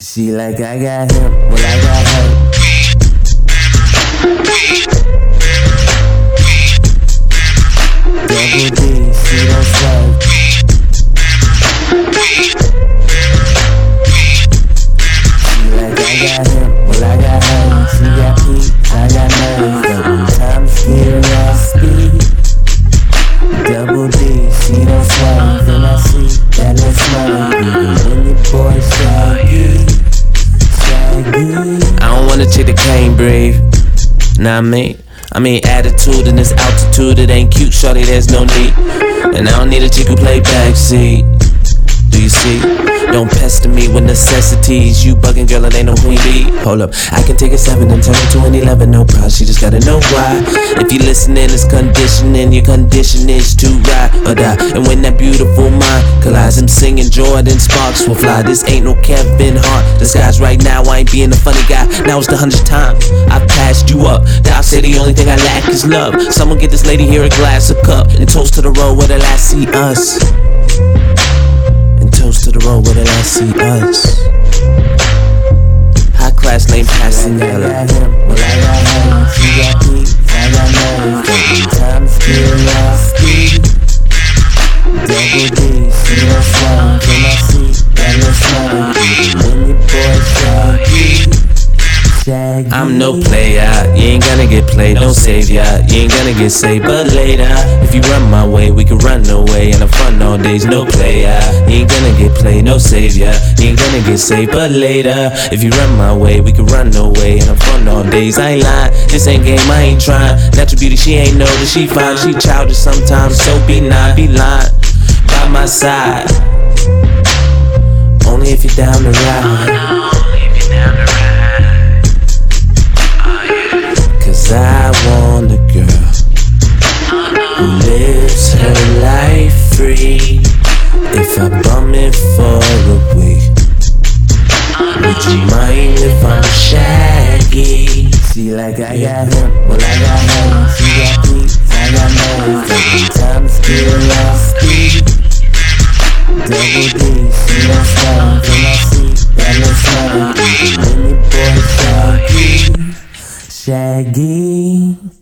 She like I got him, well I got her. Breathe. Nah, me. I mean, attitude in this altitude, it ain't cute, shorty, there's no need. And I don't need a chick who play backseat. Do you see? Don't pester me with necessities. You bugging, girl, it ain't no queen bee. Hold up, I can take a 7 and turn it to an 11, no problem. She just gotta know why. If you listening, it's conditioning. Your condition is to ride or die. And when that beautiful mind collides, I'm singing Jordin Sparks will fly. This ain't no Kevin Hart. Disguise right now, I ain't being a funny guy. Now it's the hundredth time I've passed you up. Now I say the only thing I lack is love. Someone get this lady here a glass, a cup, and toast to the road where the last see us. To the road where the last see us. High class name him, well I got her. She got peaks, I got nerves. Double time skill, I speed. Double D, she don't swerve. And I see that little smile. Even when your boy shaggy, shaggy. I'm no player, you ain't gonna get played, no ya. you ain't gonna get saved, but later, if you run my way, we can run away, and I'm fun all days, no player, you ain't gonna played, no savior, you ain't gonna get saved, but later, if you run my way, we can run away, and I'm fun all days, I ain't lying, this ain't game, I ain't trying, natural beauty, she ain't know that she fine, she childish sometimes, so be not, be lying, by my side, only if you're down to ride. Cause I want a girl who lives her life free. I bum it for a week, would you mind if I'm shaggy? She like I got him, well I got her. She got peaks, I got time skill, I speed. Double D, she don't swerve. And I see that little smile. Your boy shaggy, shaggy.